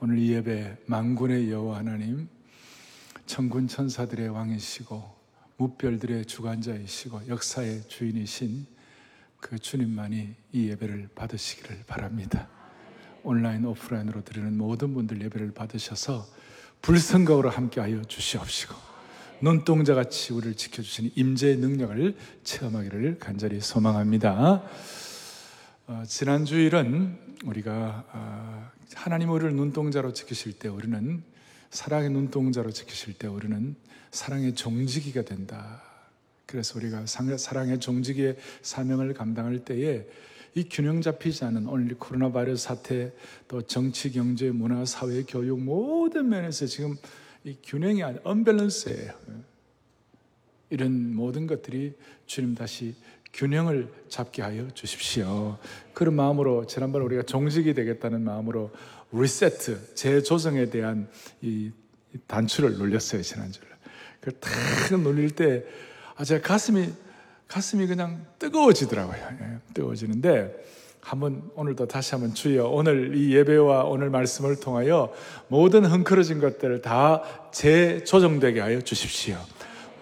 오늘 이 예배 만군의 여호와 하나님 천군 천사들의 왕이시고 무별들의 주관자이시고 역사의 주인이신 그 주님만이 이 예배를 받으시기를 바랍니다. 온라인 오프라인으로 드리는 모든 분들 예배를 받으셔서 불성각으로 함께하여 주시옵시고 눈동자 같이 우리를 지켜주시는 임재의 능력을 체험하기를 간절히 소망합니다. 어, 지난 주일은 우리가 어, 하나님 우리를 눈동자로 지키실 때 우리는 사랑의 눈동자로 지키실 때 우리는 사랑의 종지기가 된다. 그래서 우리가 사랑의 종지기의 사명을 감당할 때에 이 균형 잡히지 않은 오늘 코로나 바이러스 사태 또 정치, 경제, 문화, 사회, 교육 모든 면에서 지금 이 균형이 아닌 언밸런스예요. 이런 모든 것들이 주님 다시 균형을 잡게 하여 주십시오. 그런 마음으로 지난번 우리가 종직이 되겠다는 마음으로 리세트, 재조정에 대한 이 단추를 놀렸어요, 지난주에. 그탁 놀릴 때, 아, 제 가슴이, 가슴이 그냥 뜨거워지더라고요. 예, 뜨거워지는데, 한번 오늘도 다시 한번 주여 오늘 이 예배와 오늘 말씀을 통하여 모든 흥크러진 것들을 다 재조정되게 하여 주십시오.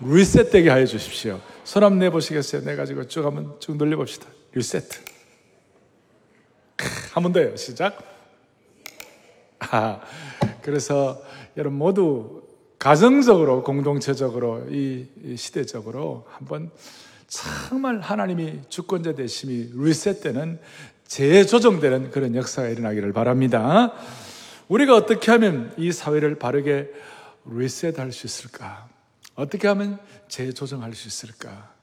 리셋되게 하여 주십시오. 손 한번 내보시겠어요? 내 가지고 쭉 한번 쭉 놀려봅시다. 리세트. 한번 더요. 시작. 아, 그래서 여러분 모두 가정적으로, 공동체적으로, 이, 시대적으로 한번 정말 하나님이 주권자 되심이 리셋되는 재조정되는 그런 역사가 일어나기를 바랍니다. 우리가 어떻게 하면 이 사회를 바르게 리셋할 수 있을까? 어떻게 하면 재조정할 수 있을까?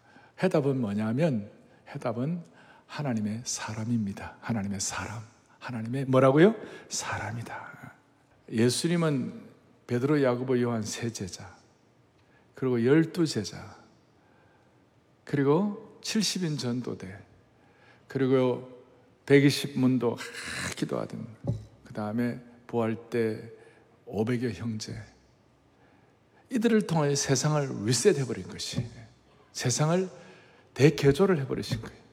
해답은 뭐냐면 해답은 하나님의 사람입니다. 하나님의 사람. 하나님의 뭐라고요? 사람이다. 예수님은 베드로, 야고보, 요한 세 제자, 그리고 열두 제자, 그리고 70인 전도대, 그리고 120문도 기도하던, 그 다음에 부활 때 500여 형제, 이들을 통해 세상을 리셋해버린 것이 세상을 대개조를 해버리신 거예요.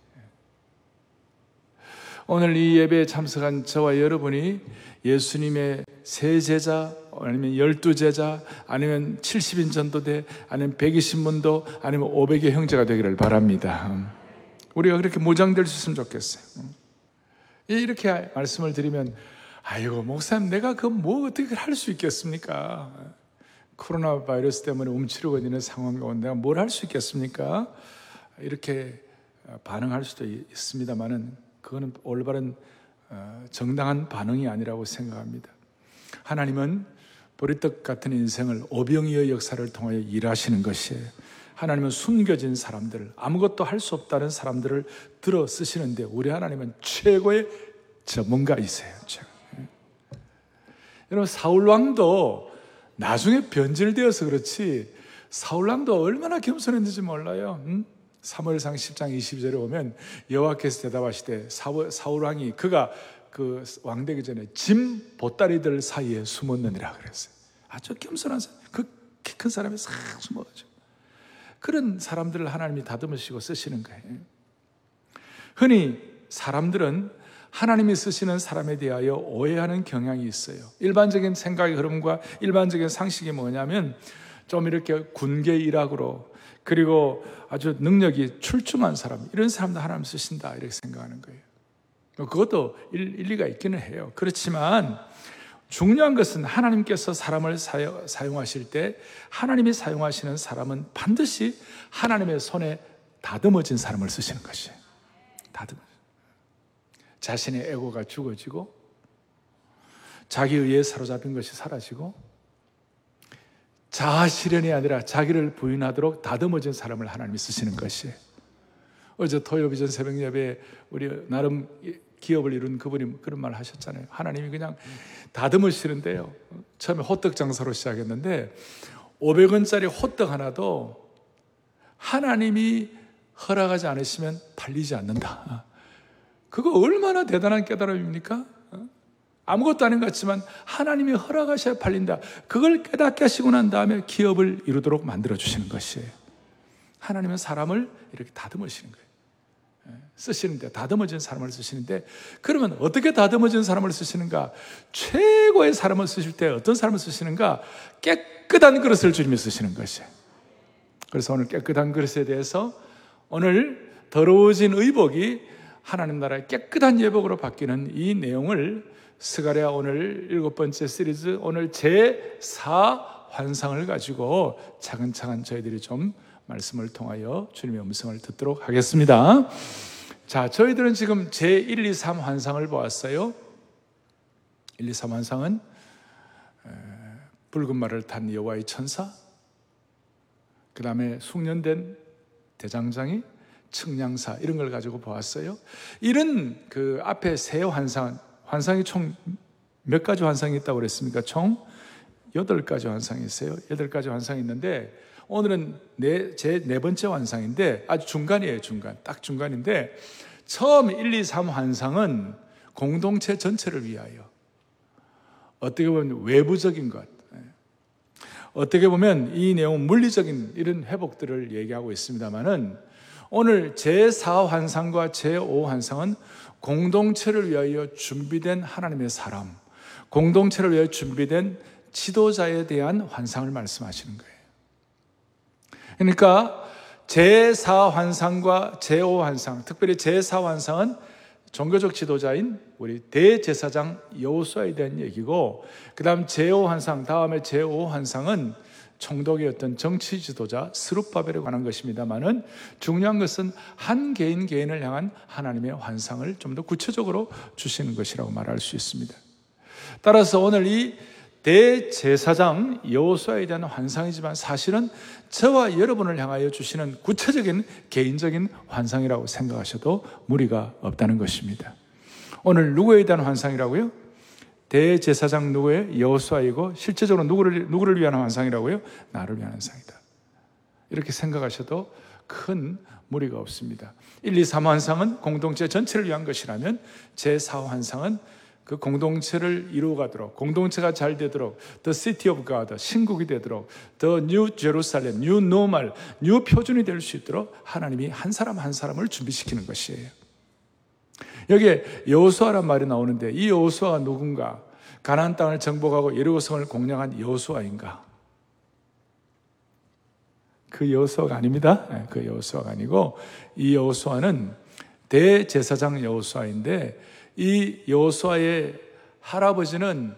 오늘 이 예배에 참석한 저와 여러분이 예수님의 세 제자, 아니면 열두 제자, 아니면 70인 전도대, 아니면 120문도, 아니면 500의 형제가 되기를 바랍니다. 우리가 그렇게 무장될 수 있으면 좋겠어요. 이렇게 말씀을 드리면, 아이고, 목사님, 내가 그 뭐 어떻게 할 수 있겠습니까? 코로나 바이러스 때문에 움츠리고 있는 상황 가운데 내가 뭘 할 수 있겠습니까? 이렇게 반응할 수도 있습니다만은 그거는 올바른 어, 정당한 반응이 아니라고 생각합니다. 하나님은 보리떡 같은 인생을 오병이의 역사를 통하여 일하시는 것이에요. 하나님은 숨겨진 사람들, 아무것도 할 수 없다는 사람들을 들어 쓰시는데 우리 하나님은 최고의 전문가이세요. 여러분 사울 왕도 나중에 변질되어서 그렇지 사울왕도 얼마나 겸손했는지 몰라요. 응? 사무엘상 10장 22절에 오면 여호와께서 대답하시되 사울 왕이 그가 그 왕 되기 전에 짐 보따리들 사이에 숨었느니라 그랬어요. 아주 겸손한 사람, 그 키 큰 사람이 싹 숨어가지고 그런 사람들을 하나님이 다듬으시고 쓰시는 거예요. 흔히 사람들은 하나님이 쓰시는 사람에 대하여 오해하는 경향이 있어요. 일반적인 생각의 흐름과 일반적인 상식이 뭐냐면 좀 이렇게 군계 일학으로 그리고 아주 능력이 출중한 사람 이런 사람도 하나님 쓰신다 이렇게 생각하는 거예요. 뭐 그것도 일리가 있기는 해요. 그렇지만 중요한 것은 하나님께서 사람을 사용하실 때 하나님이 사용하시는 사람은 반드시 하나님의 손에 다듬어진 사람을 쓰시는 것이에요. 다듬어. 자신의 에고가 죽어지고 자기 의에 사로잡힌 것이 사라지고 자아 실현이 아니라 자기를 부인하도록 다듬어진 사람을 하나님이 쓰시는 것이 어제 토요일 비전 새벽 예배에 우리 나름 기업을 이룬 그분이 그런 말 하셨잖아요. 하나님이 그냥 다듬으시는데요. 처음에 호떡 장사로 시작했는데 500원짜리 호떡 하나도 하나님이 허락하지 않으시면 팔리지 않는다. 그거 얼마나 대단한 깨달음입니까? 어? 아무것도 아닌 것 같지만 하나님이 허락하셔야 팔린다. 그걸 깨닫게 하시고 난 다음에 기업을 이루도록 만들어 주시는 것이에요. 하나님은 사람을 이렇게 다듬으시는 거예요. 예. 쓰시는데 다듬어진 사람을 쓰시는데 그러면 어떻게 다듬어진 사람을 쓰시는가? 최고의 사람을 쓰실 때 어떤 사람을 쓰시는가? 깨끗한 그릇을 주님이 쓰시는 것이에요. 그래서 오늘 깨끗한 그릇에 대해서 오늘 더러워진 의복이 하나님 나라의 깨끗한 예복으로 바뀌는 이 내용을 스가랴 오늘 일곱 번째 시리즈 오늘 제4 환상을 가지고 차근차근 저희들이 좀 말씀을 통하여 주님의 음성을 듣도록 하겠습니다. 자, 저희들은 지금 제1, 2, 3 환상을 보았어요. 1, 2, 3 환상은 붉은 말을 탄 여호와의 천사, 그 다음에 숙련된 대장장이, 측량사 이런 걸 가지고 보았어요. 이런 그 앞에 세 환상, 환상이 총 몇 가지 환상이 있다고 그랬습니까? 총 여덟 가지 환상이 있어요. 여덟 가지 환상이 있는데 오늘은 네, 제 네 번째 환상인데 아주 중간이에요, 중간. 딱 중간인데 처음 1, 2, 3 환상은 공동체 전체를 위하여 어떻게 보면 외부적인 것, 어떻게 보면 이 내용은 물리적인 이런 회복들을 얘기하고 있습니다만은 오늘 제4 환상과 제5 환상은 공동체를 위하여 준비된 하나님의 사람, 공동체를 위하여 준비된 지도자에 대한 환상을 말씀하시는 거예요. 그러니까 제4 환상과 제5 환상, 특별히 제4 환상은 종교적 지도자인 우리 대제사장 여호수아에 대한 얘기고, 그 다음 제5 환상, 다음에 제5 환상은 총독의 어떤 정치 지도자 스룹바벨에 관한 것입니다만은 중요한 것은 한 개인 개인을 향한 하나님의 환상을 좀 더 구체적으로 주시는 것이라고 말할 수 있습니다. 따라서 오늘 이 대제사장 여호수아에 대한 환상이지만 사실은 저와 여러분을 향하여 주시는 구체적인 개인적인 환상이라고 생각하셔도 무리가 없다는 것입니다. 오늘 누구에 대한 환상이라고요? 대제사장 누구의 여호수아이고 실제적으로 누구를 누구를 위한 환상이라고요? 나를 위한 환상이다. 이렇게 생각하셔도 큰 무리가 없습니다. 1, 2, 3 환상은 공동체 전체를 위한 것이라면 제4 환상은 그 공동체를 이루어가도록 공동체가 잘 되도록 The City of God 신국이 되도록 The New Jerusalem, New Normal, New 표준이 될 수 있도록 하나님이 한 사람 한 사람을 준비시키는 것이에요. 여기에 여호수아란 말이 나오는데 이 여호수아가 누군가? 가나안 땅을 정복하고 예루살렘을 공략한 여호수아인가? 그 여호수아가 아닙니다. 네, 그 여호수아가 아니고 이 여호수아는 대제사장 여호수아인데 이 여호수아의 할아버지는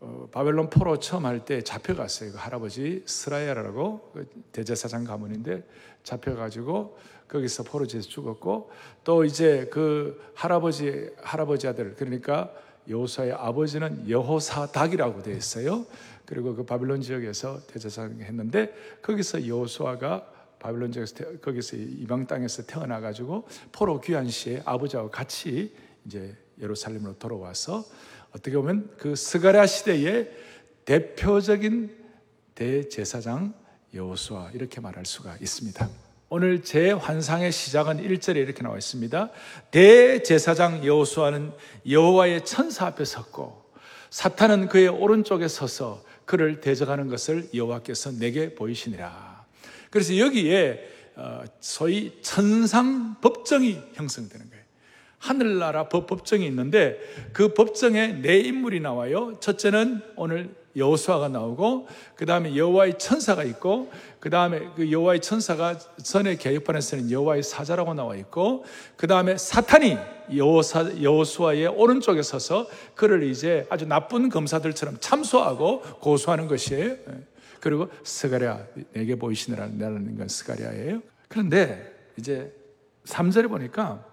어, 바벨론 포로 처음 할 때 잡혀갔어요. 그 할아버지 스라야라고 그 대제사장 가문인데 잡혀가지고 거기서 포로지에서 죽었고 또 이제 그 할아버지 할아버지 아들 그러니까 여호수아의 아버지는 여호사닥이라고 되어 있어요. 그리고 그 바빌론 지역에서 대제사장 했는데 거기서 여호수아가 바빌론 지역에서 거기서 이방 땅에서 태어나 가지고 포로 귀환 시에 아버지하고 같이 이제 예루살렘으로 돌아와서 어떻게 보면 그 스가랴 시대의 대표적인 대제사장 여호수아 이렇게 말할 수가 있습니다. 오늘 제 환상의 시작은 1절에 이렇게 나와 있습니다. 대제사장 여호수아는 여호와의 천사 앞에 섰고 사탄은 그의 오른쪽에 서서 그를 대적하는 것을 여호와께서 내게 보이시니라. 그래서 여기에 어, 소위 천상 법정이 형성되는 거예요. 하늘나라 법, 법정이 있는데 그 법정에 네 인물이 나와요. 첫째는 오늘 여호수아가 나오고 그 다음에 여호와의 천사가 있고 그 다음에 그 여호와의 천사가 선의 개혁판에서는 여호와의 사자라고 나와 있고 그 다음에 사탄이 여호사, 여호수아의 오른쪽에 서서 그를 이제 아주 나쁜 검사들처럼 참소하고 고소하는 것이에요. 예. 그리고 스가랴 내게 보이시느라는 건 스가랴예요. 그런데 이제 3절에 보니까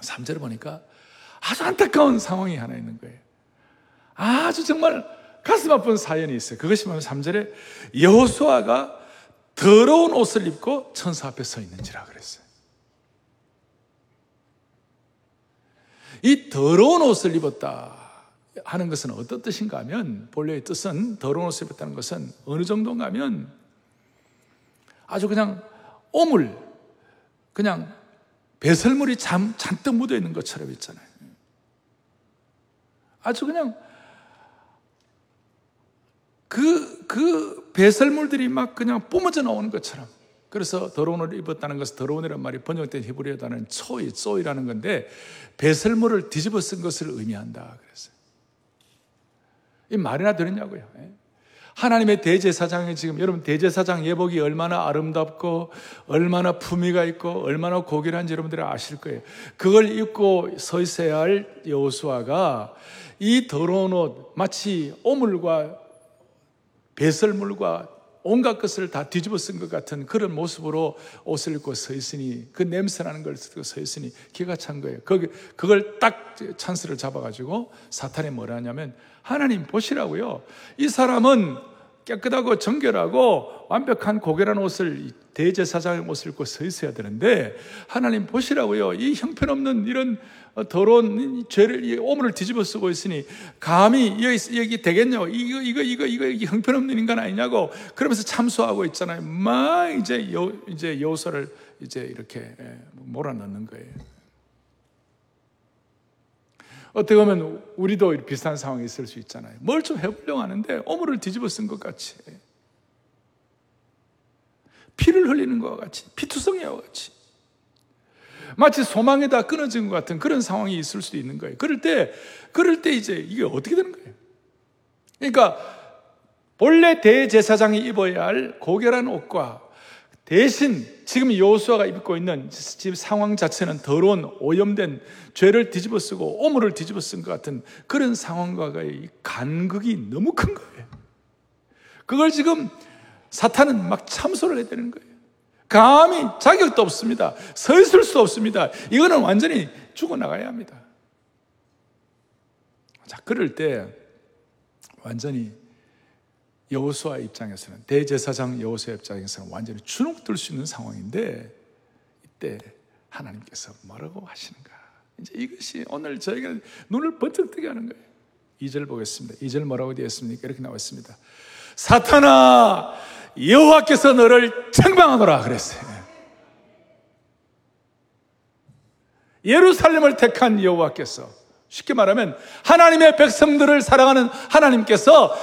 3절을 보니까 아주 안타까운 상황이 하나 있는 거예요. 아주 정말 가슴 아픈 사연이 있어요. 그것이 뭐냐면 3절에 여호수아가 더러운 옷을 입고 천사 앞에 서 있는지라 그랬어요. 이 더러운 옷을 입었다 하는 것은 어떤 뜻인가 하면 본래의 뜻은 더러운 옷을 입었다는 것은 어느 정도인가 하면 아주 그냥 오물 그냥 배설물이 잠, 잔뜩 묻어 있는 것처럼 있잖아요. 아주 그냥 그, 그 배설물들이 막 그냥 뿜어져 나오는 것처럼 그래서 더러운 옷을 입었다는 것은 더러운 이란 말이 번역된 히브리어 단어는 초이, 쏘이라는 건데 배설물을 뒤집어 쓴 것을 의미한다. 그랬어요. 이 말이나 되느냐고요. 예. 하나님의 대제사장이 지금 여러분 대제사장 예복이 얼마나 아름답고 얼마나 품위가 있고 얼마나 고귀한지 여러분들이 아실 거예요. 그걸 입고 서 있어야 할 여호수아가 이 더러운 옷 마치 오물과 배설물과 온갖 것을 다 뒤집어 쓴 것 같은 그런 모습으로 옷을 입고 서 있으니 그 냄새나는 걸 쓰고 서 있으니 기가 찬 거예요. 거기 그걸 딱 찬스를 잡아가지고 사탄이 뭐라 하냐면 하나님 보시라고요. 이 사람은 깨끗하고 정결하고 완벽한 고결한 옷을 대제사장의 옷을 입고 서 있어야 되는데 하나님 보시라고요. 이 형편없는 이런 더러운 죄를 오물을 뒤집어 쓰고 있으니 감히 여기, 되겠냐고 이거 이거 이거 이거, 형편없는 인간 아니냐고 그러면서 참소하고 있잖아요. 막 이제 여, 이제 여호서를 이제 이렇게 몰아넣는 거예요. 어떻게 보면 우리도 비슷한 상황이 있을 수 있잖아요. 뭘 좀 해보려고 하는데 오물을 뒤집어 쓴 것 같이 피를 흘리는 것 같이 피투성이와 같이 마치 소망에다 끊어진 것 같은 그런 상황이 있을 수도 있는 거예요. 그럴 때 그럴 때 이제 이게 어떻게 되는 거예요? 그러니까 본래 대제사장이 입어야 할 고결한 옷과 대신 지금 여호수아가 입고 있는 지금 상황 자체는 더러운 오염된 죄를 뒤집어 쓰고 오물을 뒤집어 쓴 것 같은 그런 상황과의 간극이 너무 큰 거예요. 그걸 지금 사탄은 막 참소를 해야 되는 거예요. 감히 자격도 없습니다. 서 있을 수 없습니다. 이거는 완전히 죽어나가야 합니다. 자, 그럴 때 완전히 여호수아 입장에서는 대제사장 여호수아 입장에서는 완전히 주눅들 수 있는 상황인데 이때 하나님께서 뭐라고 하시는가? 이제 이것이 오늘 저희가 눈을 번쩍 뜨게 하는 거예요. 2절 보겠습니다. 2절 뭐라고 되어 있습니까? 이렇게 나와 있습니다. 사탄아 여호와께서 너를 책망하노라 그랬어요. 예루살렘을 택한 여호와께서 쉽게 말하면 하나님의 백성들을 사랑하는 하나님께서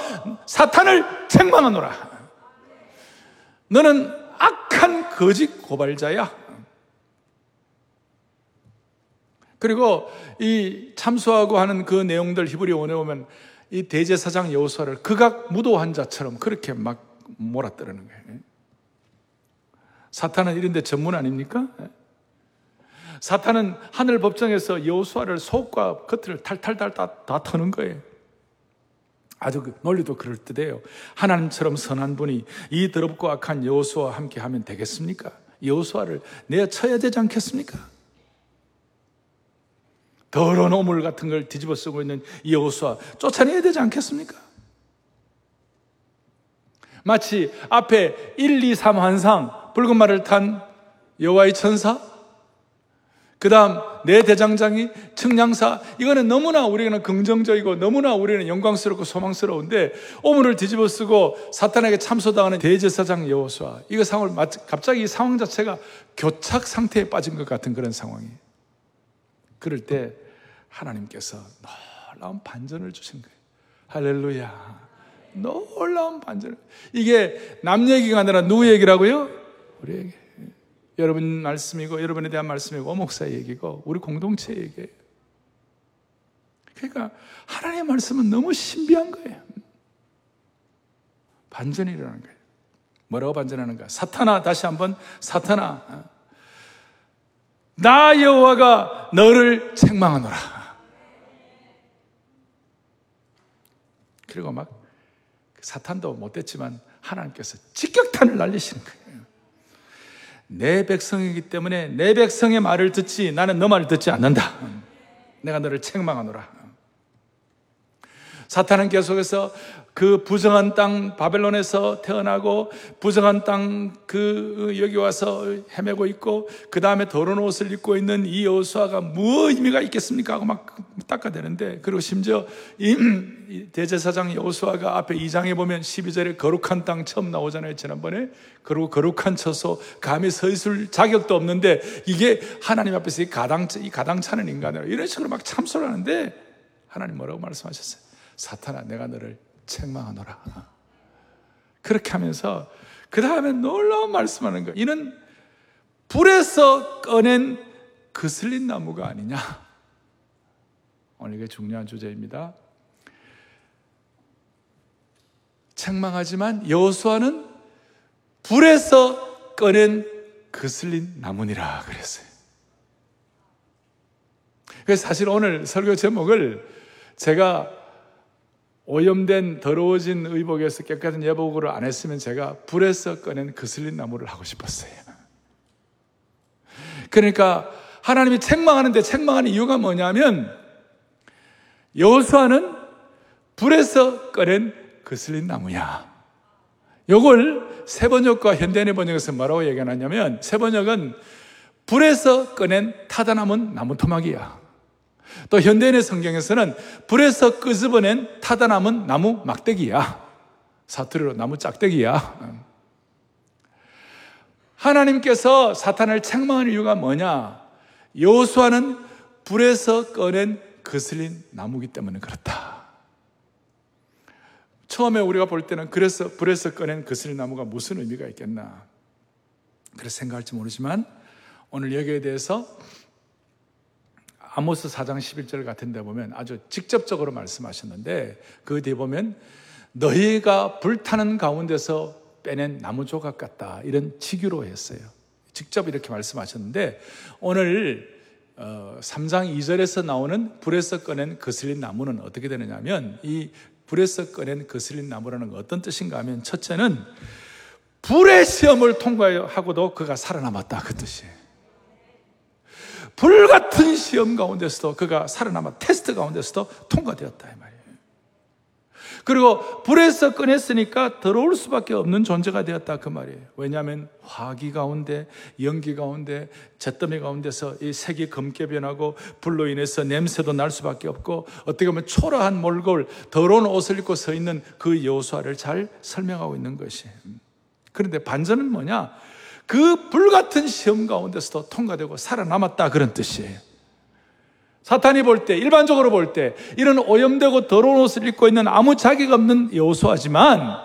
사탄을 책망하노라. 너는 악한 거짓 고발자야. 그리고 이 참수하고 하는 그 내용들 히브리 원에 보면 이 대제사장 여호수아를 극악 무도한 자처럼 그렇게 막 몰아뜨리는 거예요. 사탄은 이런 데 전문 아닙니까? 사탄은 하늘 법정에서 여호수아를 속과 겉을 탈탈탈 다, 다 터는 거예요. 아주 그 논리도 그럴 듯해요. 하나님처럼 선한 분이 이 더럽고 악한 여호수아와 함께 하면 되겠습니까? 여호수아를 내어 쳐야 되지 않겠습니까? 더러운 오물 같은 걸 뒤집어 쓰고 있는 여호수아 쫓아내야 되지 않겠습니까? 마치 앞에 1, 2, 3 환상 붉은 말을 탄 여호와의 천사 그 다음 내 대장장이 측량사 이거는 너무나 우리는 긍정적이고 너무나 우리는 영광스럽고 소망스러운데 오물을 뒤집어 쓰고 사탄에게 참소당하는 대제사장 여호수아 이거 상황을 갑자기 이 상황 자체가 교착 상태에 빠진 것 같은 그런 상황이에요. 그럴 때 하나님께서 놀라운 반전을 주신 거예요. 할렐루야. 놀라운 반전. 이게 남 얘기가 아니라 누구 얘기라고요? 우리 얘기. 여러분 말씀이고 여러분에 대한 말씀이고 목사 얘기고 우리 공동체 얘기예요. 그러니까 하나님의 말씀은 너무 신비한 거예요. 반전이 일어나는 거예요. 뭐라고 반전하는가? 사탄아 다시 한번 사탄아 나 여호와가 너를 책망하노라. 그리고 막 사탄도 못됐지만 하나님께서 직격탄을 날리시는 거예요. 내 백성이기 때문에 내 백성의 말을 듣지 나는 너 말을 듣지 않는다. 내가 너를 책망하노라. 사탄은 계속해서 그 부정한 땅 바벨론에서 태어나고 부정한 땅 그 여기 와서 헤매고 있고 그 다음에 더러운 옷을 입고 있는 이 여호수아가 뭐 의미가 있겠습니까 하고 막 닦아대는데 그리고 심지어 이 대제사장 여호수아가 앞에 2장에 보면 12절에 거룩한 땅 처음 나오잖아요 지난번에 그리고 거룩한 처소 감히 서 있을 자격도 없는데 이게 하나님 앞에서 이 가당 이 가당차는 인간으로 이런 식으로 막 참소를 하는데 하나님 뭐라고 말씀하셨어요? 사탄아 내가 너를 책망하노라. 그렇게 하면서 그 다음에 놀라운 말씀하는 거. 이는 불에서 꺼낸 그슬린 나무가 아니냐. 오늘 이게 중요한 주제입니다. 책망하지만 여호수아는 불에서 꺼낸 그슬린 나무니라 그랬어요. 그래서 사실 오늘 설교 제목을 제가 오염된 더러워진 의복에서 깨끗한 예복으로 안 했으면 제가 불에서 꺼낸 그슬린 나무를 하고 싶었어요. 그러니까 하나님이 책망하는데 책망하는 이유가 뭐냐면 여호수아는 불에서 꺼낸 그슬린 나무야. 요걸 세번역과 현대인의 번역에서 뭐라고 얘기하냐면 세번역은 불에서 꺼낸 타다 남은 나무 토막이야. 또 현대인의 성경에서는 불에서 끄집어낸 타다 남은 나무 막대기야. 사투리로 나무 짝대기야. 하나님께서 사탄을 책망하는 이유가 뭐냐? 여호수아는 불에서 꺼낸 거슬린 나무기 때문에 그렇다. 처음에 우리가 볼 때는 그래서 불에서 꺼낸 거슬린 나무가 무슨 의미가 있겠나? 그래서 생각할지 모르지만 오늘 여기에 대해서 아모스 4장 11절 같은 데 보면 아주 직접적으로 말씀하셨는데 그 뒤에 보면 너희가 불타는 가운데서 빼낸 나무 조각 같다. 이런 치규로 했어요. 직접 이렇게 말씀하셨는데 오늘 3장 어, 2절에서 나오는 불에서 꺼낸 거슬린 나무는 어떻게 되느냐면 이 불에서 꺼낸 거슬린 나무라는 건 어떤 뜻인가 하면 첫째는 불의 시험을 통과하고도 그가 살아남았다 그 뜻이에요. 불같은 시험 가운데서도 그가 살아남아 테스트 가운데서도 통과되었다 이 말이에요. 그리고 불에서 꺼냈으니까 더러울 수밖에 없는 존재가 되었다 그 말이에요. 왜냐하면 화기 가운데, 연기 가운데, 잿더미 가운데서 이 색이 검게 변하고 불로 인해서 냄새도 날 수밖에 없고 어떻게 보면 초라한 몰골, 더러운 옷을 입고 서 있는 그 여호수아를 잘 설명하고 있는 것이에요. 그런데 반전은 뭐냐? 그 불같은 시험 가운데서도 통과되고 살아남았다 그런 뜻이에요. 사탄이 볼 때, 일반적으로 볼 때, 이런 오염되고 더러운 옷을 입고 있는 아무 자격 없는 여호수아지만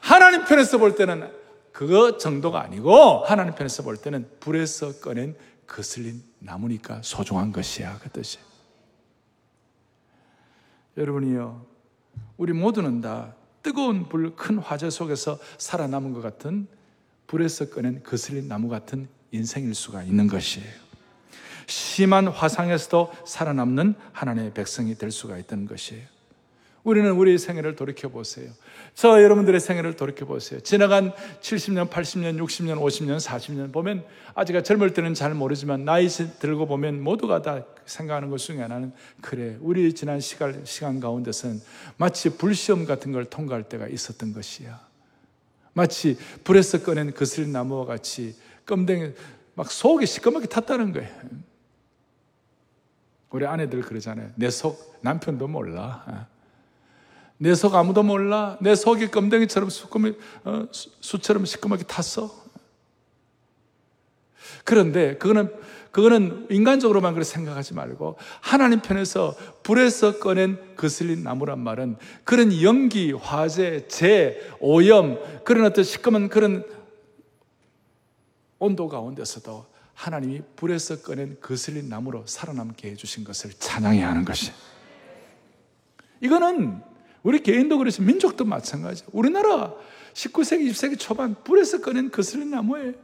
하나님 편에서 볼 때는 그거 정도가 아니고 하나님 편에서 볼 때는 불에서 꺼낸 거슬린 나무니까 소중한 것이야 그 뜻이. 여러분이요, 우리 모두는 다 뜨거운 불, 큰 화재 속에서 살아남은 것 같은 불에서 꺼낸 거슬린 나무 같은 인생일 수가 있는 것이에요. 심한 화상에서도 살아남는 하나님의 백성이 될 수가 있다는 것이에요. 우리는 우리 생애를 돌이켜 보세요. 저 여러분들의 생애를 돌이켜 보세요. 지나간 70년, 80년, 60년, 50년, 40년 보면 아직 젊을 때는 잘 모르지만 나이 들고 보면 모두가 다 생각하는 것 중에 하나는 그래 우리 지난 시간 시간 가운데서는 마치 불시험 같은 걸 통과할 때가 있었던 것이야. 마치 불에서 꺼낸 거슬린 나무와 같이 껌댕이 막 속이 시꺼멓게 탔다는 거예요. 우리 아내들 그러잖아요. 내 속 남편도 몰라. 내 속 아무도 몰라. 내 속이 껌댕이처럼 어, 수처럼 시꺼멓게 탔어. 그런데 그거는 그거는 인간적으로만 그렇게 생각하지 말고 하나님 편에서 불에서 꺼낸 거슬린 나무란 말은 그런 연기, 화재, 재, 오염 그런 어떤 시커먼 그런 온도 가운데서도 하나님이 불에서 꺼낸 거슬린 나무로 살아남게 해주신 것을 찬양해야 하는 것이. 이거는 우리 개인도 그렇지 민족도 마찬가지. 우리나라 19세기, 20세기 초반 불에서 꺼낸 거슬린 나무예요.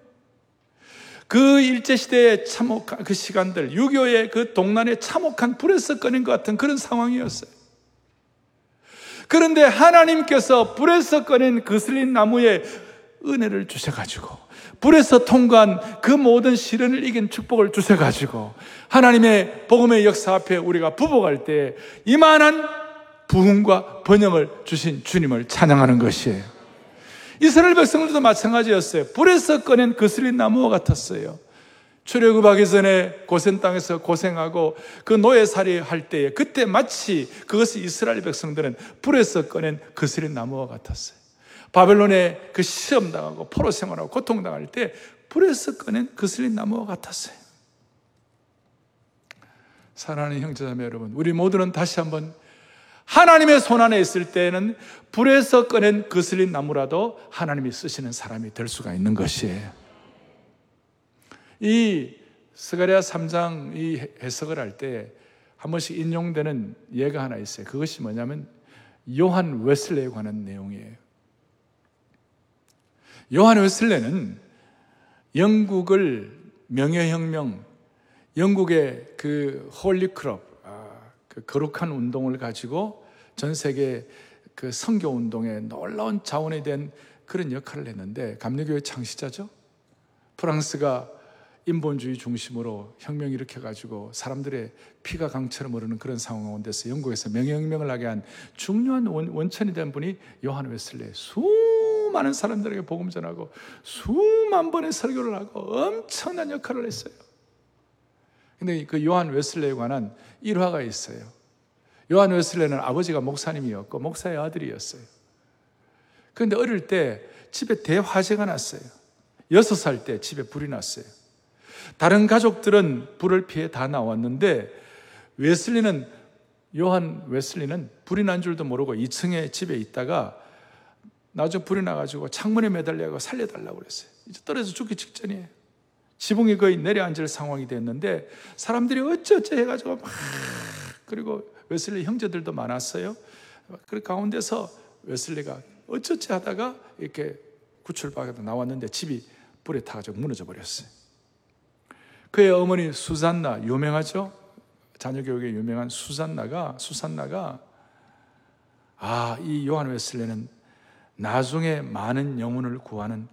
그 일제시대의 참혹한 그 시간들, 6.25의 그 동란의 참혹한 불에서 꺼낸 것 같은 그런 상황이었어요. 그런데 하나님께서 불에서 꺼낸 그슬린 나무에 은혜를 주셔가지고, 불에서 통과한 그 모든 시련을 이긴 축복을 주셔가지고, 하나님의 복음의 역사 앞에 우리가 부복할 때 이만한 부흥과 번영을 주신 주님을 찬양하는 것이에요. 이스라엘 백성들도 마찬가지였어요. 불에서 꺼낸 거슬린 나무와 같았어요. 출애굽하기 전에 고센 땅에서 고생하고 그 노예살이 할 때에 그때 마치 그것이 이스라엘 백성들은 불에서 꺼낸 거슬린 나무와 같았어요. 바벨론에 그 시험 당하고 포로 생활하고 고통 당할 때 불에서 꺼낸 거슬린 나무와 같았어요. 사랑하는 형제자매 여러분, 우리 모두는 다시 한번 하나님의 손 안에 있을 때에는 불에서 꺼낸 거슬린 나무라도 하나님이 쓰시는 사람이 될 수가 있는 것이에요. 이 스가랴 3장 이 해석을 할 때 한 번씩 인용되는 예가 하나 있어요. 그것이 뭐냐면 요한 웨슬레에 관한 내용이에요. 요한 웨슬레는 영국을 명예혁명, 영국의 그 아, 그 거룩한 운동을 가지고 전 세계 그 선교 운동에 놀라운 자원이 된 그런 역할을 했는데 감리교의 창시자죠. 프랑스가 인본주의 중심으로 혁명 일으켜 가지고 사람들의 피가 강처럼 흐르는 그런 상황 가운데서 영국에서 명예혁명을 하게 한 중요한 원, 천이된 분이 요한 웨슬레. 수많은 사람들에게 복음 전하고 수만 번의 설교를 하고 엄청난 역할을 했어요. 근데 그 요한 웨슬레에 관한 일화가 있어요. 요한 웨슬레는 아버지가 목사님이었고 목사의 아들이었어요. 그런데 어릴 때 집에 대화재가 났어요. 여섯 살 때 집에 불이 났어요. 다른 가족들은 불을 피해 다 나왔는데 웨슬리는 요한 웨슬리는 불이 난 줄도 모르고 2층에 집에 있다가 나중에 불이 나가지고 창문에 매달려고 살려달라고 그랬어요. 이제 떨어져 죽기 직전이에요. 지붕이 거의 내려앉을 상황이 됐는데 사람들이 어쩌어쩌 해가지고 막 그리고 웨슬리 형제들도 많았어요. 그 가운데서 웨슬리가 어쩌지 하다가 이렇게 구출받아 나왔는데 집이 불에 타가지고 무너져 버렸어요. 그의 어머니 수산나 유명하죠? 자녀 교육에 유명한 수산나가 수산나가 아, 이 요한 웨슬레는 나중에 많은 영혼을 구하는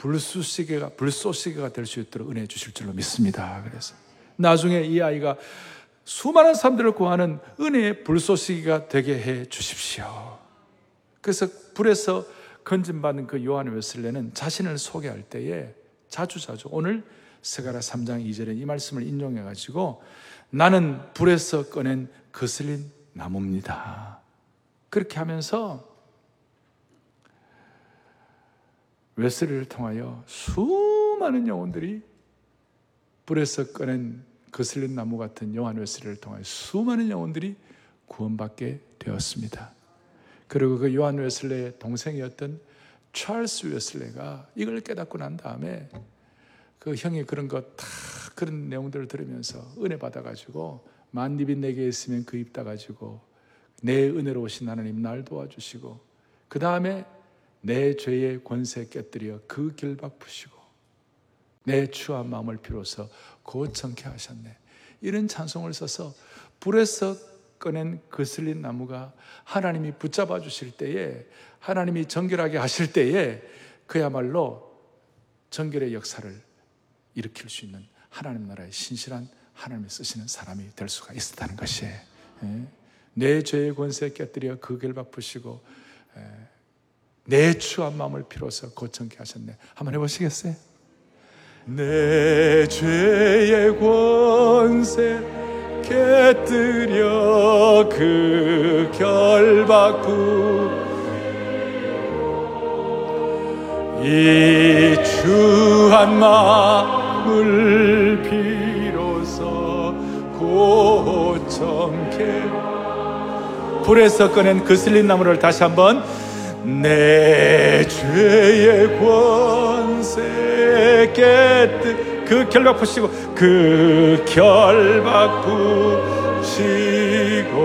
불수시계가 불쏘시개가 될 수 있도록 은혜 주실 줄로 믿습니다. 그래서 나중에 이 아이가 수많은 사람들을 구하는 은혜의 불쏘시개가 되게 해 주십시오. 그래서 불에서 건진받은 그 요한 웨슬레는 자신을 소개할 때에 자주자주 오늘 스가라 3장 2절에 이 말씀을 인용해 가지고 나는 불에서 꺼낸 거슬린 나무입니다. 그렇게 하면서 웨슬리를 통하여 수많은 영혼들이 불에서 꺼낸 거슬린 나무 같은 요한 웨슬리를 통하여 수많은 영혼들이 구원받게 되었습니다. 그리고 그 요한 웨슬레의 동생이었던 찰스 웨슬레가 이걸 깨닫고 난 다음에 그 형이 그런 것 다 그런 내용들을 들으면서 은혜 받아가지고 만 입이 내게 있으면 그입 닫아가지고 내 은혜로 오신 하나님 날 도와주시고 그 다음에 내 죄의 권세 깨뜨려 그 길박 푸시고 내 추한 마음을 비로소 고청케 하셨네. 이런 찬송을 써서 불에서 꺼낸 거슬린 나무가 하나님이 붙잡아 주실 때에 하나님이 정결하게 하실 때에 그야말로 정결의 역사를 일으킬 수 있는 하나님 나라의 신실한 하나님이 쓰시는 사람이 될 수가 있었다는 것이에요. 예. 내 죄의 권세 깨뜨려 그 길박 푸시고 예. 내 추한 마음을 비로소 고청케 하셨네. 한번 해보시겠어요? 내 죄의 권세 깨뜨려 그 결박구 이 추한 마음을 비로소 고청케 불에서 꺼낸 그슬린 나무를 다시 한번 내 죄의 권세 깨뜨 그 결박 푸시고 그 결박 푸시고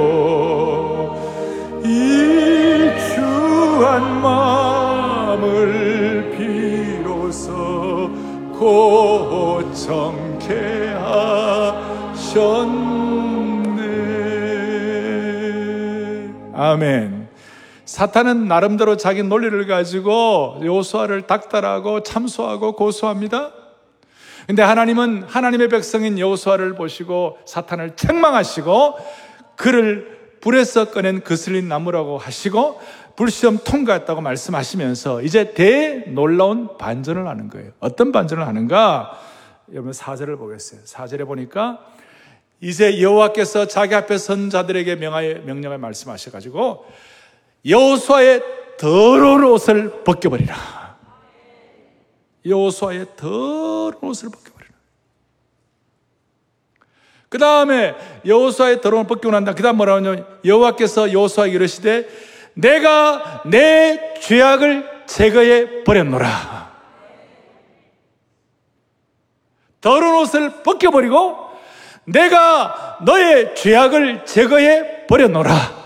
이 주한 마음을 비로소 고청케 하셨네. 아멘 사탄은 나름대로 자기 논리를 가지고 요수아를 닥달하고 참소하고 고소합니다. 근데 하나님은 하나님의 백성인 여호수아를 보시고 사탄을 책망하시고 그를 불에서 꺼낸 그슬린 나무라고 하시고 불시험 통과했다고 말씀하시면서 이제 대놀라운 반전을 하는 거예요. 어떤 반전을 하는가? 여러분 사절을 보겠어요. 사절에 보니까 이제 여호와께서 자기 앞에 선 자들에게 명하여 명령을 말씀하셔 가지고 여호수아의 더러운 옷을 벗겨버리라. 여호수아의 더러운 옷을 벗겨버리라. 그 다음에 여호수아의 더러움을 벗기고 난다. 그 다음 뭐라고 하냐면 여호와께서 여호수아에게 이르시되 내가 내 죄악을 제거해 버렸노라. 더러운 옷을 벗겨버리고 내가 너의 죄악을 제거해 버렸노라.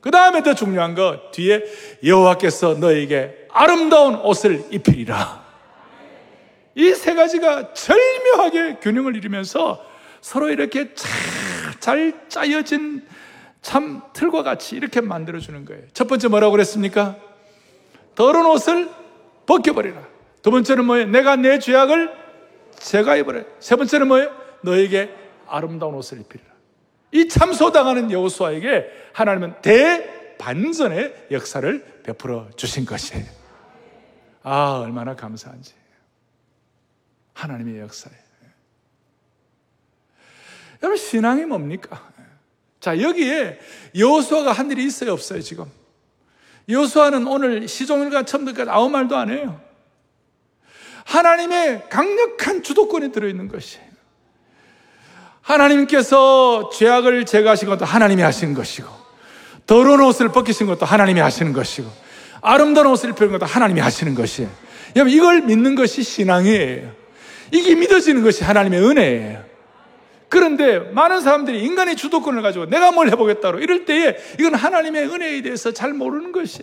그 다음에 더 중요한 거 뒤에 여호와께서 너에게 아름다운 옷을 입히리라. 이 세 가지가 절묘하게 균형을 이루면서 서로 이렇게 잘 짜여진 참 틀과 같이 이렇게 만들어주는 거예요. 첫 번째 뭐라고 그랬습니까? 더러운 옷을 벗겨버리라. 두 번째는 뭐예요? 내가 내 죄악을 제거해버려. 세 번째는 뭐예요? 너에게 아름다운 옷을 입히리라. 이 참소당하는 여호수아에게 하나님은 대반전의 역사를 베풀어 주신 것이에요. 아, 얼마나 감사한지. 하나님의 역사예요. 여러분, 신앙이 뭡니까? 자, 여기에 여호수아가 한 일이 있어요, 없어요, 지금? 여호수아는 오늘 시종일관 처음부터 아무 말도 안 해요. 하나님의 강력한 주도권이 들어 있는 것이에요. 하나님께서 죄악을 제거하신 것도 하나님이 하신 것이고, 더러운 옷을 벗기신 것도 하나님이 하시는 것이고, 아름다운 옷을 입히는 것도 하나님이 하시는 것이에요. 여러분, 이걸 믿는 것이 신앙이에요. 이게 믿어지는 것이 하나님의 은혜예요. 그런데 많은 사람들이 인간의 주도권을 가지고 내가 뭘 해보겠다로 이럴 때에 이건 하나님의 은혜에 대해서 잘 모르는 것이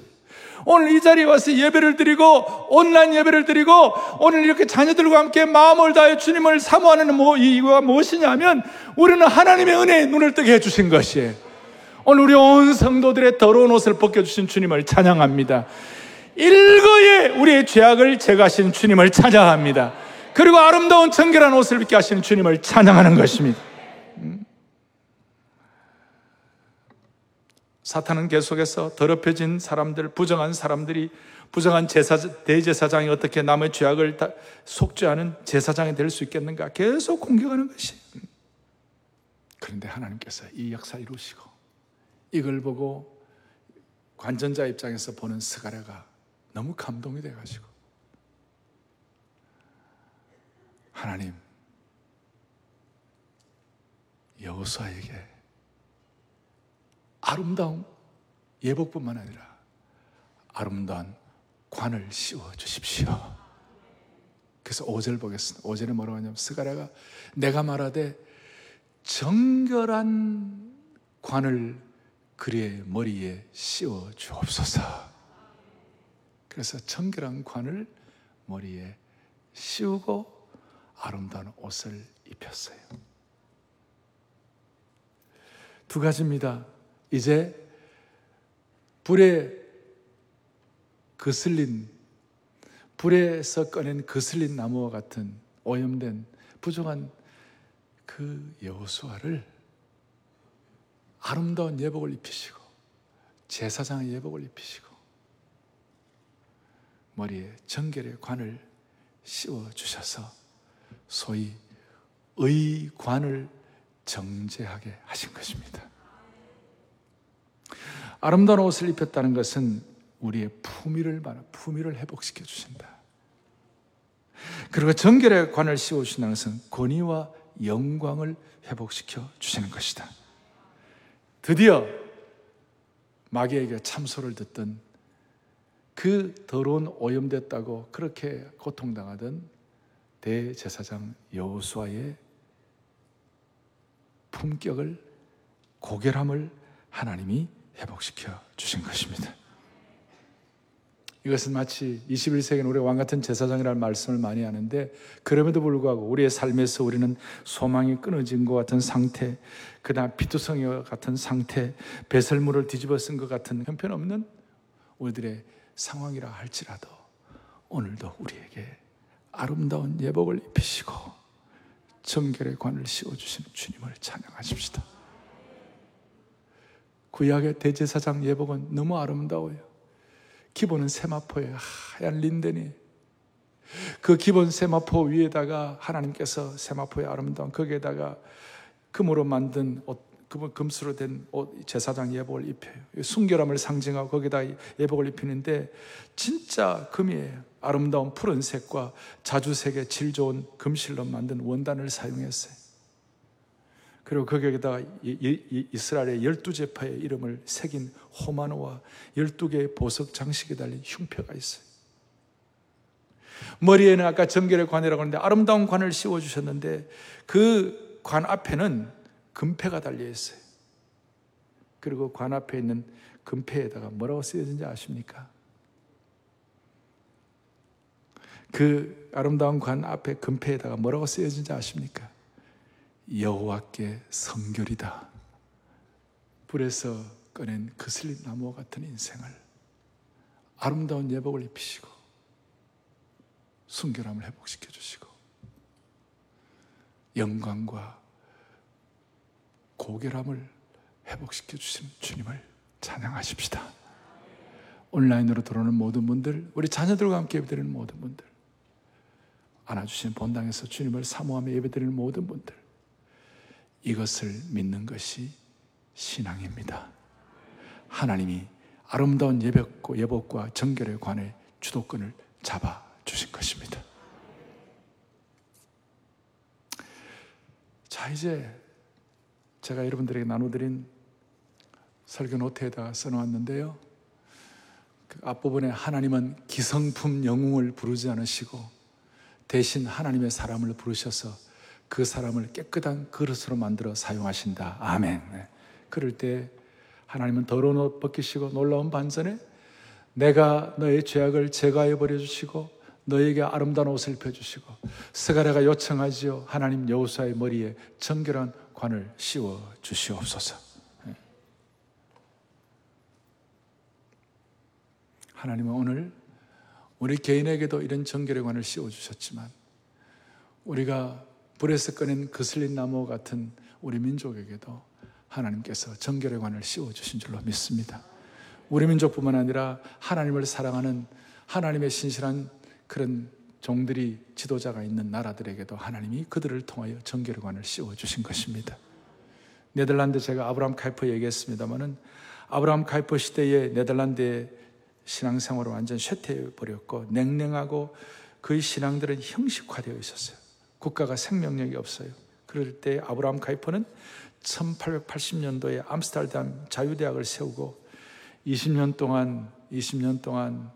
오늘 이 자리에 와서 예배를 드리고 온라인 예배를 드리고 오늘 이렇게 자녀들과 함께 마음을 다해 주님을 사모하는 뭐 이유가 무엇이냐면 우리는 하나님의 은혜에 눈을 뜨게 해주신 것이에요. 오늘 우리 온 성도들의 더러운 옷을 벗겨주신 주님을 찬양합니다. 일거에 우리의 죄악을 제거하신 주님을 찬양합니다. 그리고 아름다운 청결한 옷을 입게 하시는 주님을 찬양하는 것입니다. 사탄은 계속해서 더럽혀진 사람들, 부정한 사람들이 부정한 제사, 대제사장이 어떻게 남의 죄악을 속죄하는 제사장이 될 수 있겠는가 계속 공격하는 것이. 그런데 하나님께서 이 역사 이루시고 이걸 보고 관전자 입장에서 보는 스가랴가 너무 감동이 돼 가지고 하나님 여호수아에게 아름다운 예복뿐만 아니라 아름다운 관을 씌워 주십시오. 그래서 5절 보겠습니다. 5절에 뭐라고 하냐면 스가랴가 내가 말하되 정결한 관을 그의 머리에 씌워 주옵소서. 그래서 정결한 관을 머리에 씌우고 아름다운 옷을 입혔어요. 두 가지입니다. 이제 불에 거슬린 불에서 꺼낸 거슬린 나무와 같은 오염된 부정한 그 여호수아를 아름다운 예복을 입히시고 제사장의 예복을 입히시고 머리에 정결의 관을 씌워 주셔서 소위 의관을 정제하게 하신 것입니다. 아름다운 옷을 입혔다는 것은 우리의 품위를 말하, 품위를 회복시켜 주신다. 그리고 정결의 관을 씌워 주신다는 것은 권위와 영광을 회복시켜 주시는 것이다. 드디어 마귀에게 참소를 듣던 그 더러운 오염됐다고 그렇게 고통당하던 대제사장 여호수아의 품격을 고결함을 하나님이 회복시켜 주신 것입니다. 이것은 마치 21세기는 우리 왕 같은 제사장이라는 말씀을 많이 하는데 그럼에도 불구하고 우리의 삶에서 우리는 소망이 끊어진 것 같은 상태, 그다음 피투성이와 같은 상태, 배설물을 뒤집어 쓴 것 같은 형편없는 우리들의 상황이라 할지라도 오늘도 우리에게 아름다운 예복을 입히시고 정결의 관을 씌워주시는 주님을 찬양하십시다. 구약의 대제사장 예복은 너무 아름다워요. 기본은 세마포에 하얀 린덴이 그 기본 세마포 위에다가 하나님께서 세마포의 아름다운 거기에다가 금으로 만든 옷, 금수로 된 옷, 제사장 예복을 입혀요. 순결함을 상징하고 거기다 예복을 입히는데 진짜 금이에요. 아름다운 푸른색과 자주색의 질 좋은 금실로 만든 원단을 사용했어요. 그리고 거기에다가 이스라엘의 열두 제파의 이름을 새긴 호마노와 열두 개의 보석 장식에 달린 흉패가 있어요. 머리에는 아까 정결의 관이라고 하는데 아름다운 관을 씌워 주셨는데 그 관 앞에는 금패가 달려 있어요. 그리고 관 앞에 있는 금패에다가 뭐라고 쓰여진지 아십니까? 그 아름다운 관 앞에 금패에다가 뭐라고 쓰여진지 아십니까? 여호와께 성결이다. 불에서 꺼낸 그슬린 나무와 같은 인생을 아름다운 예복을 입히시고 순결함을 회복시켜 주시고 영광과 고결함을 회복시켜 주신 주님을 찬양하십시다. 온라인으로 들어오는 모든 분들, 우리 자녀들과 함께 예배드리는 모든 분들, 안아주신 본당에서 주님을 사모하며 예배드리는 모든 분들, 이것을 믿는 것이 신앙입니다. 하나님이 아름다운 예배과, 예복과 정결에 관해 주도권을 잡아 주신 것입니다. 자, 이제 제가 여러분들에게 나눠드린 설교 노트에다 써놓았는데요. 그 앞부분에 하나님은 기성품 영웅을 부르지 않으시고 대신 하나님의 사람을 부르셔서 그 사람을 깨끗한 그릇으로 만들어 사용하신다. 아멘. 네. 그럴 때 하나님은 더러운 옷 벗기시고 놀라운 반전에 내가 너의 죄악을 제거해 버려 주시고 너에게 아름다운 옷을 펴주시고 스가랴가 요청하지요. 하나님 여호수아의 머리에 정결한 관을 씌워 주시옵소서. 네. 하나님은 오늘 우리 개인에게도 이런 정결의 관을 씌워 주셨지만 우리가 불에서 꺼낸 그슬린 나무 같은 우리 민족에게도 하나님께서 정결의 관을 씌워 주신 줄로 믿습니다. 우리 민족뿐만 아니라 하나님을 사랑하는 하나님의 신실한 그런 종들이 지도자가 있는 나라들에게도 하나님이 그들을 통하여 정결의 관을 씌워 주신 것입니다. 네덜란드 제가 아브라함 카이퍼 얘기했습니다만은 아브라함 카이퍼 시대에 네덜란드의 신앙생활을 완전 쇠퇴해 버렸고 냉랭하고 그의 신앙들은 형식화되어 있었어요. 국가가 생명력이 없어요. 그럴 때 아브라함 카이퍼는 1880년도에 암스테르담 자유대학을 세우고 20년 동안 20년 동안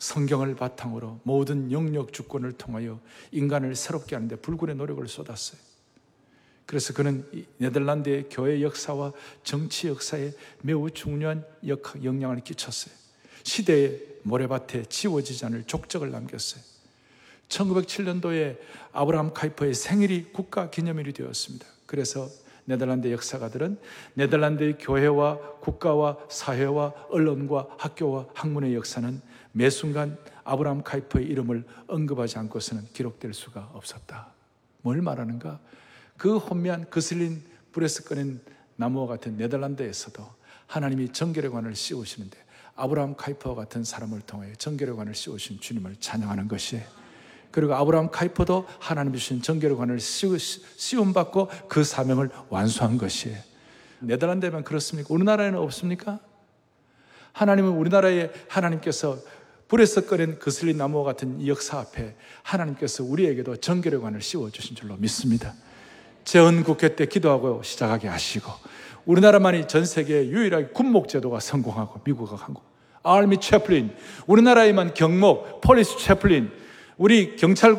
성경을 바탕으로 모든 영역 주권을 통하여 인간을 새롭게 하는데 불굴의 노력을 쏟았어요. 그래서 그는 네덜란드의 교회 역사와 정치 역사에 매우 중요한 영향을 끼쳤어요. 시대의 모래밭에 지워지지 않을 족적을 남겼어요. 1907년도에 아브라함 카이퍼의 생일이 국가 기념일이 되었습니다. 그래서 네덜란드 역사가들은 네덜란드의 교회와 국가와 사회와 언론과 학교와 학문의 역사는 매 순간 아브라함 카이퍼의 이름을 언급하지 않고서는 기록될 수가 없었다. 뭘 말하는가? 그 혼미한 거슬린 불에서 꺼낸 나무와 같은 네덜란드에서도 하나님이 정결의 관을 씌우시는데 아브라함 카이퍼와 같은 사람을 통해 정결의 관을 씌우신 주님을 찬양하는 것이에요. 그리고 아브라함 카이퍼도 하나님 주신 정결의 관을 씌움받고 그 사명을 완수한 것이에요. 네덜란드에만 그렇습니까? 우리나라에는 없습니까? 하나님은 우리나라에 하나님께서 불에서 꺼낸 그슬린 나무와 같은 이 역사 앞에 하나님께서 우리에게도 정결의 관을 씌워주신 줄로 믿습니다. 제헌국회 때 기도하고 시작하게 하시고 우리나라만이 전 세계에 유일하게 군목제도가 성공하고 미국과 한국 army chaplain 우리나라에만 경목 police chaplain 우리 경찰,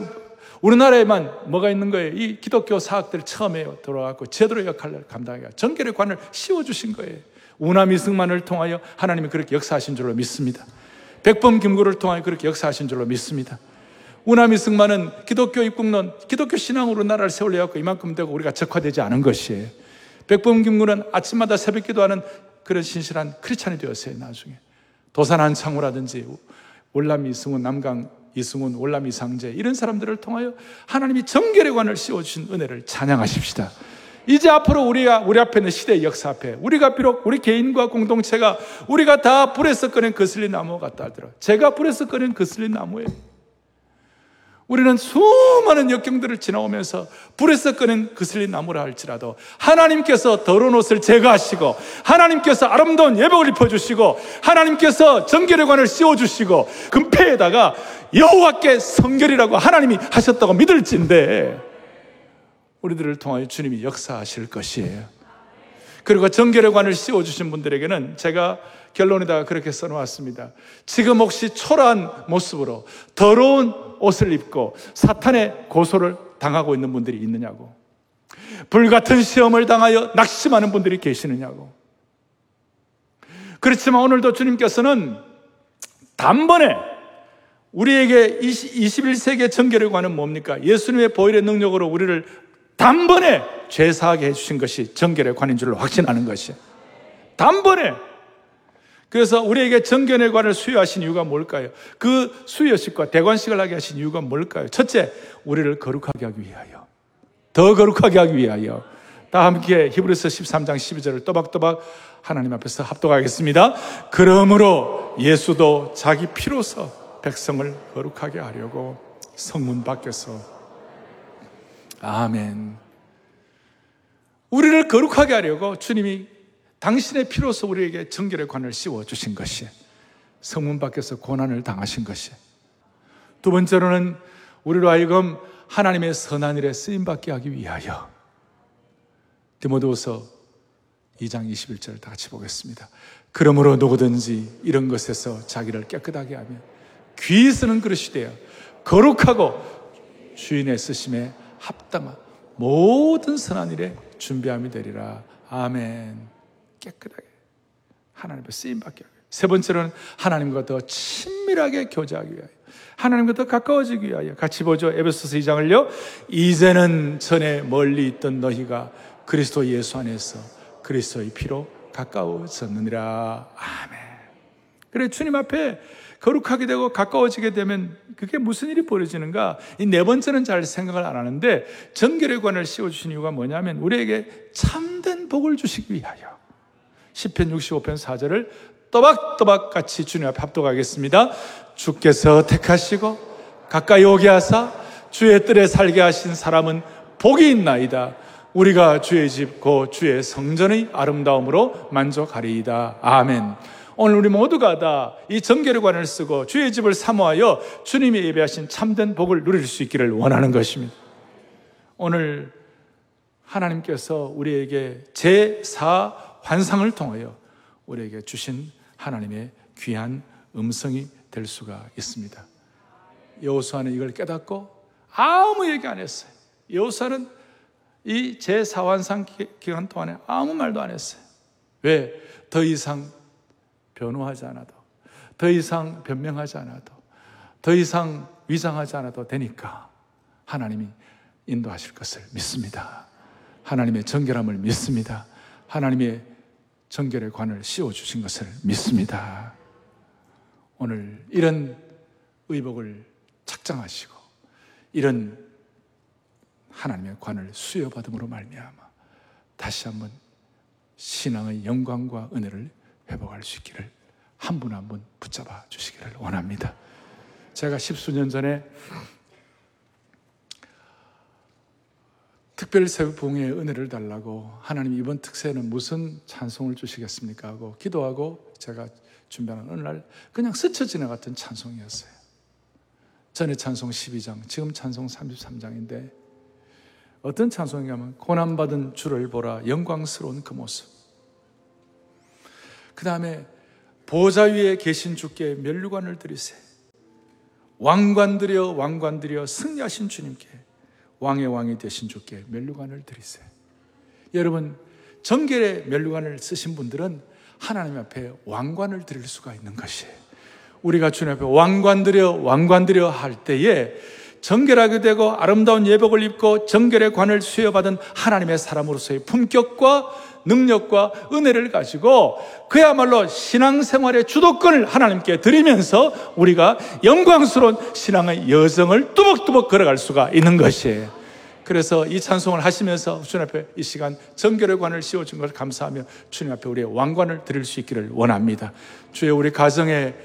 우리나라에만 뭐가 있는 거예요? 이 기독교 사학들 처음에 들어와갖고 제대로 역할을 감당해가 정결의 관을 씌워주신 거예요. 우남 이승만을 통하여 하나님이 그렇게 역사하신 줄로 믿습니다. 백범 김구를 통하여 그렇게 역사하신 줄로 믿습니다. 우나미승만은 기독교 입국론, 기독교 신앙으로 나라를 세우려 갖고 이만큼 되고 우리가 적화되지 않은 것이에요. 백범 김구는 아침마다 새벽 기도하는 그런 신실한 크리스찬이 되었어요, 나중에. 도산 한창우라든지 월남 이 승우 남강 이승훈, 올라미 상제 이런 사람들을 통하여 하나님이 정결의 관을 씌워주신 은혜를 찬양하십시다. 이제 앞으로 우리가 우리 앞에 있는 시대의 역사 앞에 우리가 비록 우리 개인과 공동체가 우리가 다 불에서 꺼낸 거슬린 나무 같다 하더라. 제가 불에서 꺼낸 거슬린 나무예요. 우리는 수많은 역경들을 지나오면서 불에서 꺼낸 그슬린 나무라 할지라도 하나님께서 더러운 옷을 제거하시고 하나님께서 아름다운 예복을 입혀주시고 하나님께서 정결의 관을 씌워주시고 금패에다가 여호와께 성결이라고 하나님이 하셨다고 믿을진데 우리들을 통하여 주님이 역사하실 것이에요. 그리고 정결의 관을 씌워주신 분들에게는 제가 결론에다가 그렇게 써놓았습니다. 지금 혹시 초라한 모습으로 더러운 옷을 입고 사탄의 고소를 당하고 있는 분들이 있느냐고. 불같은 시험을 당하여 낙심하는 분들이 계시느냐고. 그렇지만 오늘도 주님께서는 단번에 우리에게 21세기의 정결의 관은 뭡니까? 예수님의 보혈의 능력으로 우리를 단번에 죄사하게 해주신 것이 정결의 관인 줄로 확신하는 것이 단번에 그래서 우리에게 정결의 관을 수여하신 이유가 뭘까요? 그 수여식과 대관식을 하게 하신 이유가 뭘까요? 첫째, 우리를 거룩하게 하기 위하여. 더 거룩하게 하기 위하여. 다 함께 히브리서 13장 12절을 또박또박 하나님 앞에서 합독하겠습니다. 그러므로 예수도 자기 피로서 백성을 거룩하게 하려고 성문 밖에서 아멘. 우리를 거룩하게 하려고 주님이 당신의 피로서 우리에게 정결의 관을 씌워 주신 것이 성문 밖에서 고난을 당하신 것이 두 번째로는 우리로 하여금 하나님의 선한 일에 쓰임 받게 하기 위하여 디모데후서 2장 21절을 다 같이 보겠습니다. 그러므로 누구든지 이런 것에서 자기를 깨끗하게 하면 귀 쓰는 그릇이 되어 거룩하고 주인의 쓰심에 합당한 모든 선한 일에 준비함이 되리라. 아멘. 깨끗하게 하나님께 쓰임 받게 하고 세 번째로는 하나님과 더 친밀하게 교제하기 위하여 하나님과 더 가까워지기 위하여 같이 보죠. 에베소서 2장을요. 이제는 전에 멀리 있던 너희가 그리스도 예수 안에서 그리스도의 피로 가까워졌느니라. 아멘. 그래 주님 앞에 거룩하게 되고 가까워지게 되면 그게 무슨 일이 벌어지는가? 이 네 번째는 잘 생각을 안 하는데 정결의 관을 씌워주신 이유가 뭐냐면 우리에게 참된 복을 주시기 위하여. 10편 65편 4절을 또박또박 같이 주님 앞에 합독하겠습니다. 주께서 택하시고 가까이 오게 하사 주의 뜰에 살게 하신 사람은 복이 있나이다. 우리가 주의 집, 고 주의 성전의 아름다움으로 만족하리이다. 아멘. 오늘 우리 모두가 다 이 정결관을 쓰고 주의 집을 사모하여 주님이 예배하신 참된 복을 누릴 수 있기를 원하는 것입니다. 오늘 하나님께서 우리에게 제4 환상을 통하여 우리에게 주신 하나님의 귀한 음성이 될 수가 있습니다. 여호수아는 이걸 깨닫고 아무 얘기 안 했어요. 여호수아는 이 제4환상 기간 동안에 아무 말도 안 했어요. 왜? 더 이상 변호하지 않아도, 더 이상 변명하지 않아도, 더 이상 위장하지 않아도 되니까 하나님이 인도하실 것을 믿습니다. 하나님의 정결함을 믿습니다. 하나님의 정결의 관을 씌워주신 것을 믿습니다. 오늘 이런 의복을 착장하시고 이런 하나님의 관을 수여받음으로 말미암아 다시 한번 신앙의 영광과 은혜를 회복할 수 있기를 한 분 한 분 붙잡아 주시기를 원합니다. 제가 십수년 전에 특별 새벽봉의 은혜를 달라고 하나님 이번 특세는 무슨 찬송을 주시겠습니까 하고 기도하고 제가 준비하는 어느 날 그냥 스쳐 지나갔던 찬송이었어요. 전에 찬송 12장, 지금 찬송 33장인데 어떤 찬송이냐면 고난받은 주를 보라 영광스러운 그 모습. 그 다음에 보좌 위에 계신 주께 멸류관을 드리세. 왕관드려 왕관드려 승리하신 주님께 왕의 왕이 되신 주께 멸류관을 드리세요. 여러분, 정결의 멸류관을 쓰신 분들은 하나님 앞에 왕관을 드릴 수가 있는 것이에요. 우리가 주님 앞에 왕관 드려 왕관 드려 할 때에 정결하게 되고 아름다운 예복을 입고 정결의 관을 수여받은 하나님의 사람으로서의 품격과 능력과 은혜를 가지고 그야말로 신앙생활의 주도권을 하나님께 드리면서 우리가 영광스러운 신앙의 여정을 뚜벅뚜벅 걸어갈 수가 있는 것이에요. 그래서 이 찬송을 하시면서 주님 앞에 이 시간 정결의 관을 씌워준 것을 감사하며 주님 앞에 우리의 왕관을 드릴 수 있기를 원합니다. 주의 우리 가정의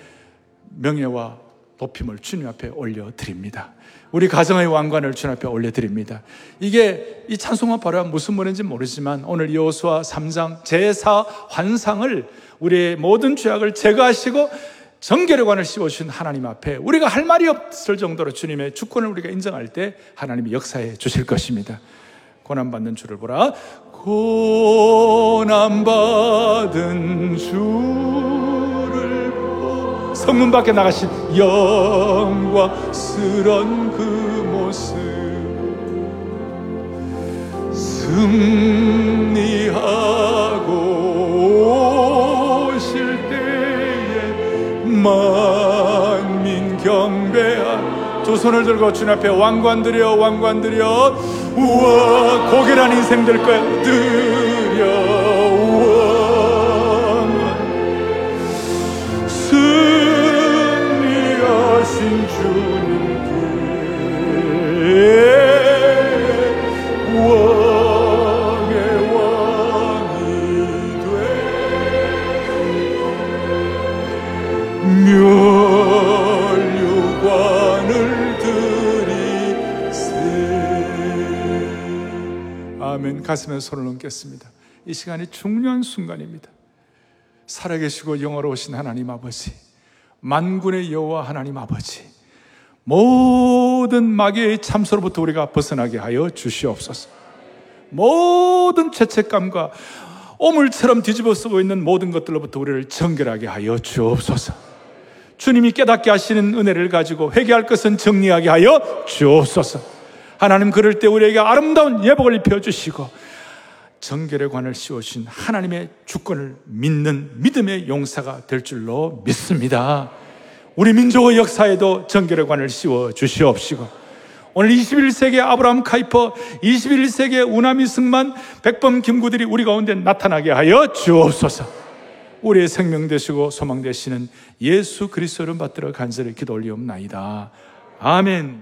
명예와 높임을 주님 앞에 올려드립니다. 우리 가정의 왕관을 주님 앞에 올려드립니다. 이게 이 찬송만 바로 무슨 말인지 모르지만 오늘 여호수아 3장 제4 환상을 우리의 모든 죄악을 제거하시고 정결의 관을 씌워주신 하나님 앞에 우리가 할 말이 없을 정도로 주님의 주권을 우리가 인정할 때 하나님이 역사해 주실 것입니다. 고난받는 주를 보라. 고난받은 보라. 성문 밖에 나가신 영광스런 그 모습. 승리하고 오실 때에 만민 경배한 두 손을 들고 주님 앞에 왕관 드려 왕관 드려 우와 고결한 인생 될 거야 드려 승리하신 주님께 왕의 왕이 돼. 멸류관을 드리세. 아멘. 가슴에 손을 얹겠습니다. 이 시간이 중요한 순간입니다. 살아계시고 영화로우신 하나님 아버지 만군의 여호와 하나님 아버지 모든 마귀의 참소로부터 우리가 벗어나게 하여 주시옵소서. 모든 죄책감과 오물처럼 뒤집어 쓰고 있는 모든 것들로부터 우리를 정결하게 하여 주옵소서. 주님이 깨닫게 하시는 은혜를 가지고 회개할 것은 정리하게 하여 주옵소서. 하나님 그럴 때 우리에게 아름다운 예복을 입혀 주시고 정결의 관을 씌우신 하나님의 주권을 믿는 믿음의 용사가 될 줄로 믿습니다. 우리 민족의 역사에도 정결의 관을 씌워 주시옵시고 오늘 21세기 아브라함 카이퍼 21세기의 우나미 승만 백범 김구들이 우리 가운데 나타나게 하여 주옵소서 우리의 생명 되시고 소망 되시는 예수 그리스도를 받들어 간절히 기도 올리옵나이다. 아멘.